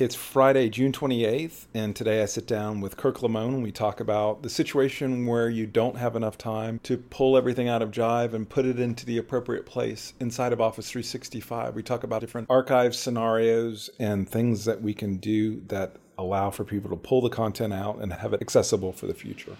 It's Friday, June 28th, and today I sit down with Kirk Liemohn and we talk about the situation where you don't have enough time to pull everything out of Jive and put it into the appropriate place inside of Office 365. We talk about different archive scenarios and things that we can do that allow for people to pull the content out and have it accessible for the future.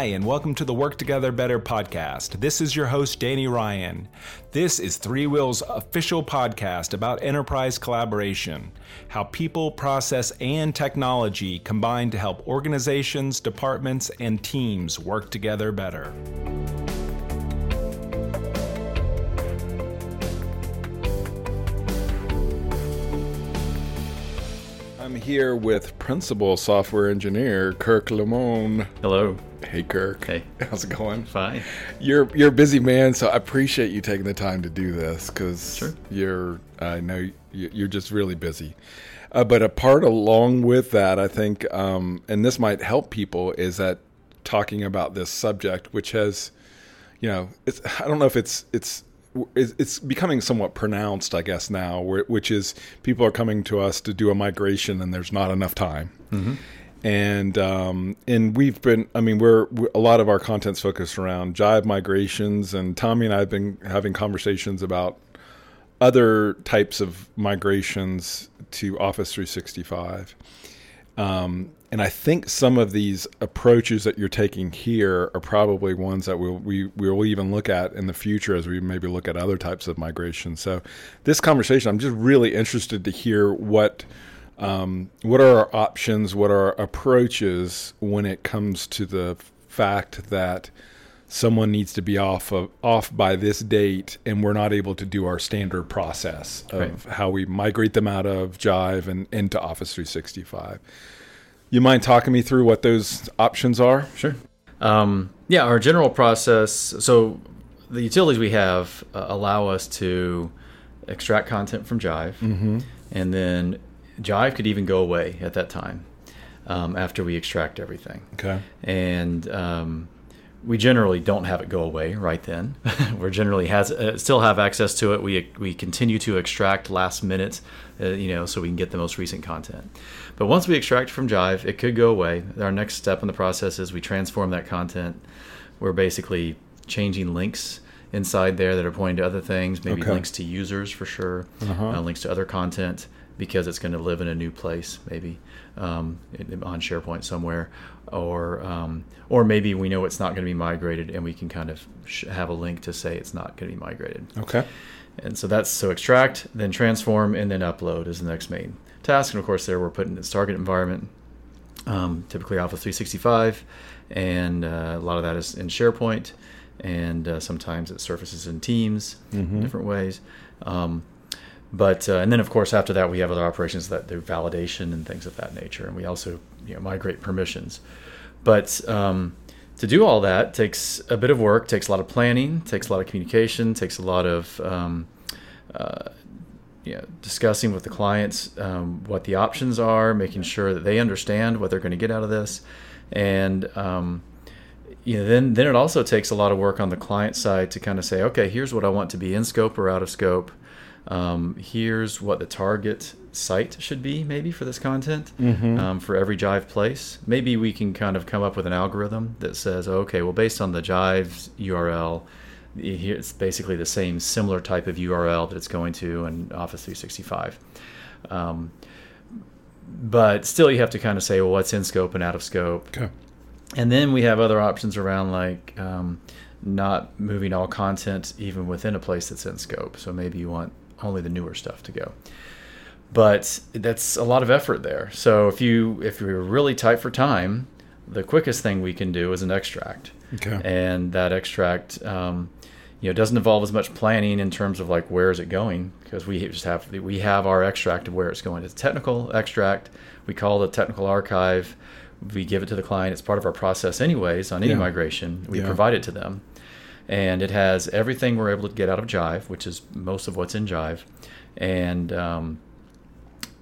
Hi, and welcome to the Work Together Better podcast. This is your host, Danny Ryan. This is ThreeWill's official podcast about enterprise collaboration, how people, process, and technology combine to help organizations, departments, and teams work together better. I'm here with Principal Software Engineer Kirk Liemohn. Hello. Hey Kirk. Hey. How's it going? Fine. You're you're a busy man, so I appreciate you taking the time to do this because Sure. you're I know you- you're just really busy. Uh, but a part along with that, I think, um, and this might help people, is that talking about this subject, which has, you know, it's I don't know if it's it's it's it's becoming somewhat pronounced, I guess now, where, which is people are coming to us to do a migration and there's not enough time and um, and we've been I mean we're, we a lot of our content's focused around Jive migrations and Tommy and I have been having conversations about other types of migrations to Office 365 um, and I think some of these approaches that you're taking here are probably ones that we'll, we will even look at in the future as we maybe look at other types of migration. So, this conversation, I'm just really interested to hear what um, what are our options, what are our approaches when it comes to the fact that someone needs to be off of off by this date, and we're not able to do our standard process of Right. how we migrate them out of Jive and into Office 365. You mind talking me through what those options are? Sure. Um, yeah, our general process. So the utilities we have uh, allow us to extract content from Jive, and then Jive could even go away at that time um, after we extract everything. Okay. and um, we generally don't have it go away right then. We're generally has uh, still have access to it. We we continue to extract last minute, uh, you know, so we can get the most recent content. But once we extract from Jive, it could go away. Our next step in the process is we transform that content. We're basically changing links inside there that are pointing to other things, maybe Okay. links to users for sure, Uh-huh. uh, links to other content because it's going to live in a new place, maybe um, on SharePoint somewhere, or um, or maybe we know it's not going to be migrated, and we can kind of sh- have a link to say it's not going to be migrated. Okay. And so that's so extract, then transform, and then upload is the next main task. And of course, there we're putting its target environment, um, typically Office 365, and uh, a lot of that is in SharePoint, and uh, sometimes it surfaces in Teams in different ways. Um, but uh, and then of course after that we have other operations that do validation and things of that nature, and we also you know migrate permissions. But um, to do all that takes a bit of work, takes a lot of planning, takes a lot of communication, takes a lot of um, uh, you know, discussing with the clients um, what the options are, making sure that they understand what they're going to get out of this, and um, you know, then then it also takes a lot of work on the client side to kind of say, okay, here's what I want to be in scope or out of scope. Um, here's what the target site should be, maybe for this content um, for every Jive place. Maybe we can kind of come up with an algorithm that says, okay, well, based on the Jive's URL, it's basically the same similar type of URL that it's going to in Office 365. Um, but still, you have to kind of say, well, what's in scope and out of scope. Okay. And then we have other options around like um, not moving all content even within a place that's in scope. So maybe you want only the newer stuff to go. But that's a lot of effort there. So if you if you're really tight for time, the quickest thing we can do is an extract, Okay. and that extract. Um, you know, doesn't involve as much planning in terms of like where is it going because we just have we have our extract of where it's going. It's a technical extract. We call the technical archive. We give it to the client. It's part of our process, anyways. On any Yeah. migration, we Yeah. provide it to them, and it has everything we're able to get out of Jive, which is most of what's in Jive, and um,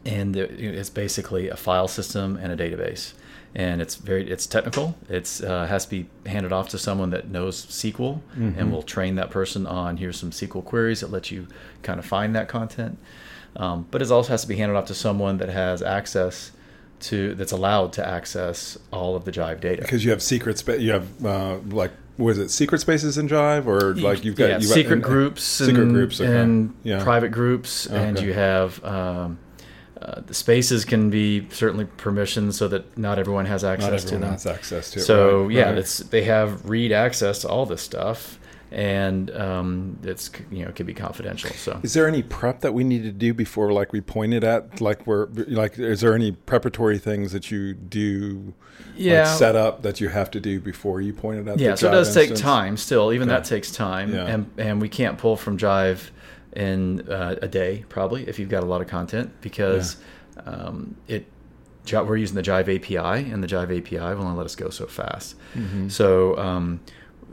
and it's basically a file system and a database and it's very it's technical it's uh, has to be handed off to someone that knows sql Mm-hmm. and will train that person on here's some sql queries that let you kind of find that content um, but it also has to be handed off to someone that has access to that's allowed to access all of the jive data because you have secret space. You have uh, like was it secret spaces in Jive or like you've got yeah, you've got- secret and- groups secret and, groups, okay. and Yeah. private groups and you have um, uh, the spaces can be certainly permissioned so that not everyone has access Not to them has access to it. so right, yeah right. it's they have read access to all this stuff and um, it's you know it can be confidential so Is there any prep that we need to do before, like we pointed at, like we're like, is there any preparatory things that you do, yeah like set up that you have to do before you pointed at? The Yeah the so it does take time still even Okay. that takes time Yeah. and and we can't pull from jive in uh, a day probably if you've got a lot of content because um, it we're using the jive api and the jive api will only let us go so fast Mm-hmm. so um,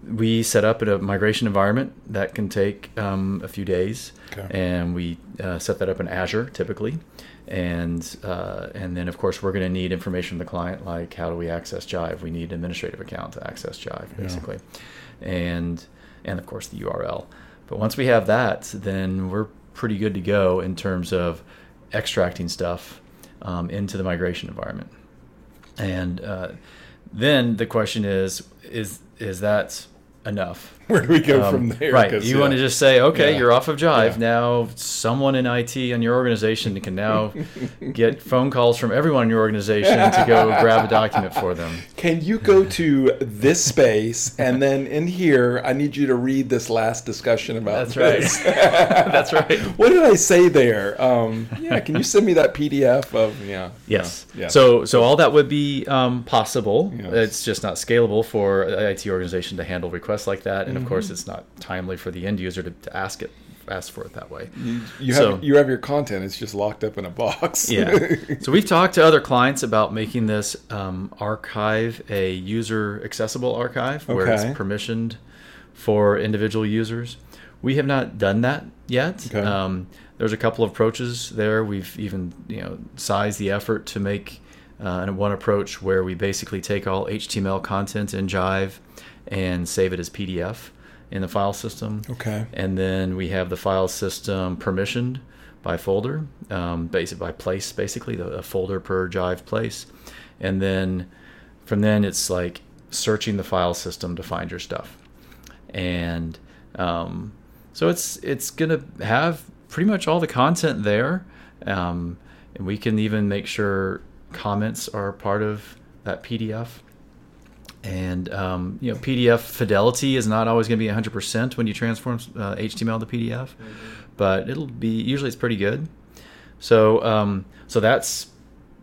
we set up a migration environment that can take um, a few days. Okay. and we uh, set that up in azure typically. And uh, and then of course we're going to need information from the client like how do we access jive? We need an administrative account to access jive Yeah. basically. And and of course the url but once we have that then we're pretty good to go in terms of extracting stuff um, into the migration environment. And uh, then the question is is is that enough Where do we go um, from there? Right. You yeah. want to just say, okay, Yeah. you're off of Jive. Yeah. Now, someone in IT on your organization can now get phone calls from everyone in your organization to go grab a document for them. Can you go to this space and then in here? I need you to read this last discussion about. That's right. That's right. What did I say there? Um, yeah, can you send me that PDF of yeah? Yes. Yeah. So, so all that would be um, possible. Yes. It's just not scalable for an IT organization to handle requests like that, and of course, Mm-hmm. it's not timely for the end user to, to ask it, ask for it that way. You, you have you have your content. It's just locked up in a box. Yeah. so we've talked to other clients about making this um, archive a user accessible archive where it's permissioned for individual users. We have not done that yet. Okay. Um, there's a couple of approaches there. We've even you know sized the effort to make uh, one approach where we basically take all HTML content in Jive and save it as PDF in the file system. Okay. And then we have the file system permissioned by folder, um, basic by place, basically the a folder per Jive place, and then from then it's like searching the file system to find your stuff, and um, so it's it's gonna have pretty much all the content there, um, and we can even make sure comments are part of that PDF and um, you know PDF fidelity is not always going to be 100% when you transform uh, HTML to PDF, but it'll be usually it's pretty good. So um, so that's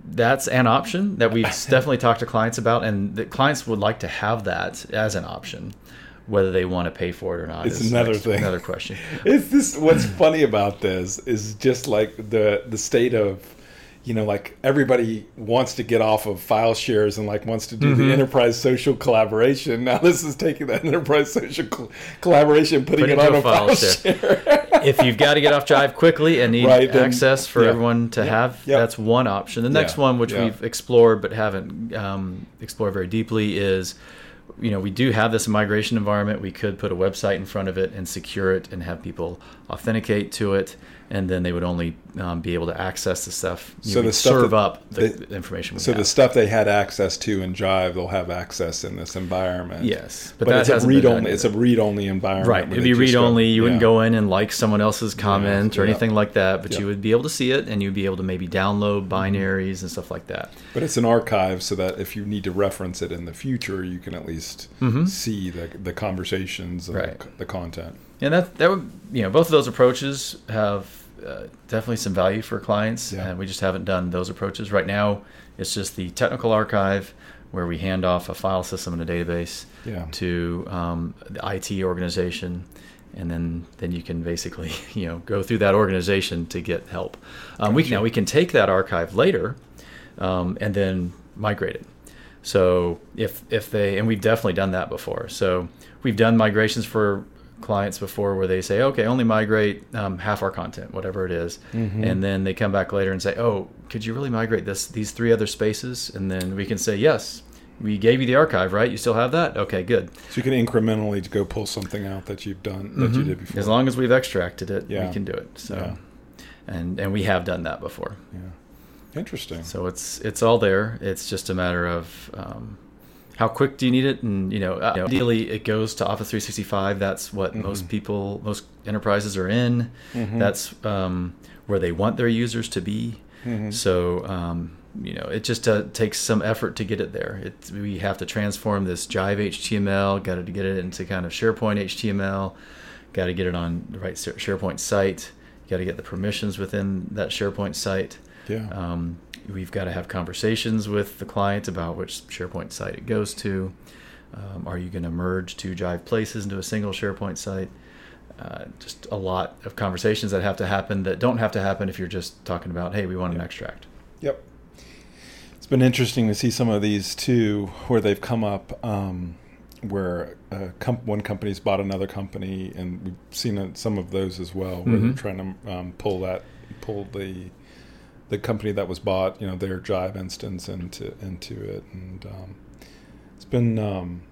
that's an option that we've definitely talked to clients about, and the clients would like to have that as an option. Whether they want to pay for it or not It's is another next- thing. Another question. It's this. What's funny about this is just like the the state of, you know, like everybody wants to get off of file shares and like wants to do Mm-hmm. the enterprise social collaboration. Now this is taking that enterprise social col- collaboration, putting Put it it on a file file share. share. if you've got to get off Jive quickly and need Right, then- access for yeah. everyone to Yeah, have, yeah. that's one option. The next one, which we've explored but haven't um, explored very deeply, is you know we do have this migration environment. We could put a website in front of it and secure it and have people authenticate to it, and then they would only um, be able to access the stuff. You So the stuff serve that- up the, information. So the stuff they had access to in Jive, they'll have access in this environment. yes, but, but, it's a read only. It's a read only environment. Right. It'd be read only. You wouldn't go in and like someone else's comment or yeah. anything like that, but Yeah. you would be able to see it and you'd be able to maybe download Mm-hmm. binaries and stuff like that. But it's an archive, so that if you need to reference it in the future, you can at least see the the conversations and Mm-hmm. Right. the, the content. And that that would you know both of those approaches have uh, definitely some value for clients, Yeah. and we just haven't done those approaches right now. It's just the technical archive where we hand off a file system and a database Yeah. to um, the IT organization, and then then you can basically you know go through that organization to get help. Um, we can, now we can take that archive later, um, and then migrate it. So if if they and we've definitely done that before. So we've done migrations for clients before where they say, okay, only migrate um, half our content, whatever it is. Mm-hmm. and then they come back later and say, oh, could you really migrate this these three other spaces? And then we can say, yes, we gave you the archive, right? You still have that? Okay, good. So you can incrementally go pull something out that you've done that you did before. Mm-hmm. As long as we've extracted it, Yeah. we can do it. So, Yeah. and and we have done that before. yeah. Interesting. So it's it's all there. It's just a matter of um, how quick do you need it, and you know, uh, ideally it goes to Office 365. That's what Mm-hmm. most people, most enterprises are in. That's um, where they want their users to be. Mm-hmm. So um, you know, it just uh, takes some effort to get it there. It, we have to transform this Jive HTML, got to get it into kind of SharePoint HTML, got to get it on the right SharePoint site, got to get the permissions within that SharePoint site. Yeah. Um, we've got to have conversations with the clients about which SharePoint site it goes to. Um, are you going to merge two Jive places into a single SharePoint site? Uh, just a lot of conversations that have to happen that don't have to happen if you're just talking about, hey, we want an extract. Yep. It's been interesting to see some of these too, where they've come up, um, where uh, com- one company's bought another company, and we've seen uh, some of those as well, where Mhm. they're trying to um, pull that, pull the, the company that was bought, you know, their Jive instance into into it, and um, it's been. Um,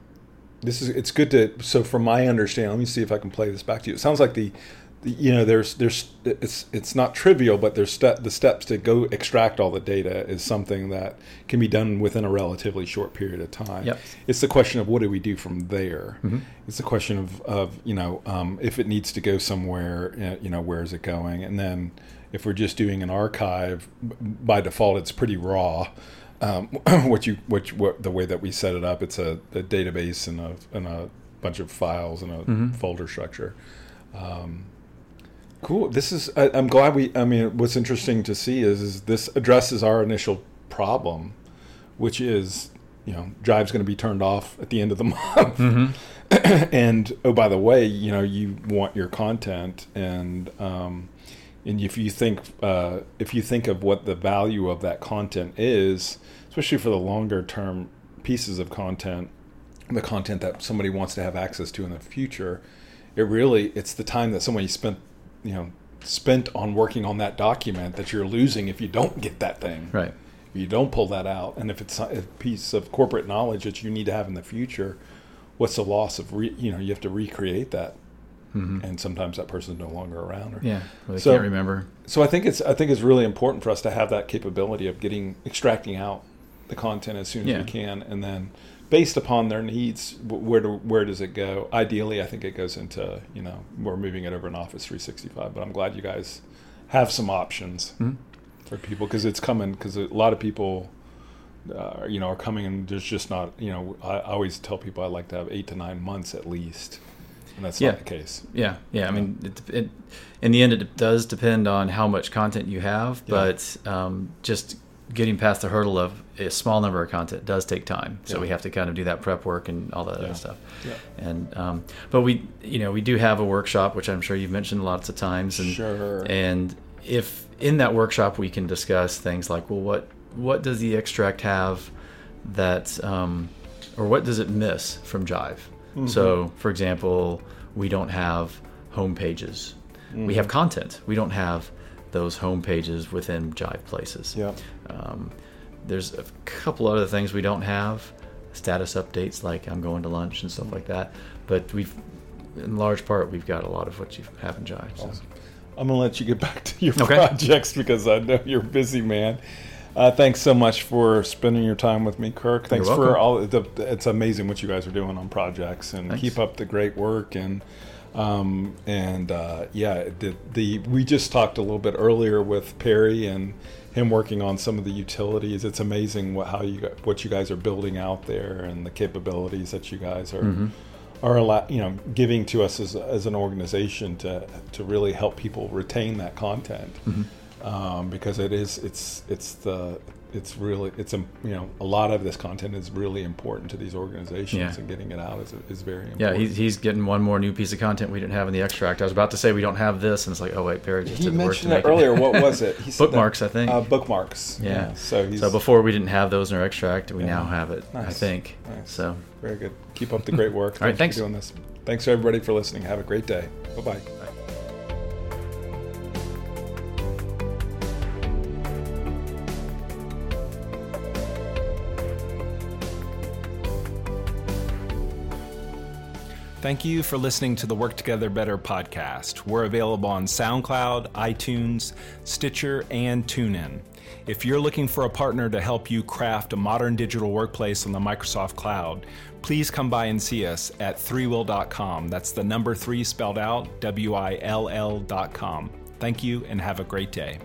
this is it's good to so from my understanding let me see if i can play this back to you it sounds like the, the you know there's there's it's it's not trivial but there's step the steps to go extract all the data is something that can be done within a relatively short period of time Yep. it's the question of what do we do from there Mhm. it's the question of of you know um, if it needs to go somewhere uh, you know where is it going and then if we're just doing an archive by default it's pretty raw um, what you what, what the way that we set it up it's a, a database and a and a bunch of files and a Mhm. folder structure um, cool this is I, i'm glad we i mean what's interesting to see is, is this addresses our initial problem which is you know jive's going to be turned off at the end of the month Mm-hmm. and oh by the way you know you want your content and um, and if you think uh, if you think of what the value of that content is especially for the longer term pieces of content the content that somebody wants to have access to in the future it really it's the time that somebody spent you know spent on working on that document that you're losing if you don't get that thing Right. if you don't pull that out, and if it's a piece of corporate knowledge that you need to have in the future, what's the loss of re, you know you have to recreate that, Mhm. and sometimes that person's no longer around. Or, Yeah. They So- can't remember. So I think it's I think it's really important for us to have that capability of getting extracting out the content as soon as Yeah. we can, and then based upon their needs, where do, where does it go? Ideally, I think it goes into you know we're moving it over in Office 365, but I'm glad you guys have some options Mhm. for people because it's coming because a lot of people. Uh, you know, are coming and there's just not. You know, I, I always tell people I like to have eight to nine months at least, and that's Yeah. not the case. Yeah, yeah. I mean, it, it, in the end, it does depend on how much content you have, Yeah. but um, just getting past the hurdle of a small number of content does take time. So Yeah. we have to kind of do that prep work and all that other stuff. Yeah. And um, but we, you know, we do have a workshop, which I'm sure you've mentioned lots of times, and Sure. and if in that workshop we can discuss things like, well, what what does the extract have that, um, or what does it miss from Jive? Mm-hmm. So, for example, we don't have home pages. We Mm-hmm. have content. We don't have those home pages within Jive places. Yeah. Um, there's a couple other things we don't have, status updates like I'm going to lunch and stuff like that. But we've, in large part, we've got a lot of what you have in Jive. So. I'm gonna let you get back to your Okay. projects because I know you're a busy man. Uh, thanks so much for spending your time with me, Kirk. Thanks for all. The, it's amazing what you guys are doing on projects, and Thanks. keep up the great work. And um, and uh, yeah, the, the we just talked a little bit earlier with Perry and him working on some of the utilities. It's amazing what how you what you guys are building out there and the capabilities that you guys are Mhm. are allow, you know giving to us as, as an organization to to really help people retain that content Mhm. Um, because it is it's it's the it's really it's a you know a lot of this content is really important to these organizations Yeah. and getting it out is, is very important. Yeah, he's, he's getting one more new piece of content we didn't have in the extract. I was about to say we don't have this, and it's like, oh wait, Perry just he did the work to mentioned it earlier. What was it? Said that- Bookmarks, I think. Uh, bookmarks. Yeah. So he's so before we didn't have those in our extract, we Yeah. now have it. Nice. I think Nice. so. very good. Keep up the great work. All right, Thanks thanks. for doing this. Thanks everybody for listening. Have a great day. Bye bye. Thank you for listening to the Work Together Better podcast. We're available on SoundCloud, iTunes, Stitcher, and TuneIn. If you're looking for a partner to help you craft a modern digital workplace on the Microsoft Cloud, please come by and see us at threewill.com. That's the number three spelled out, W I L L.com. Thank you and have a great day.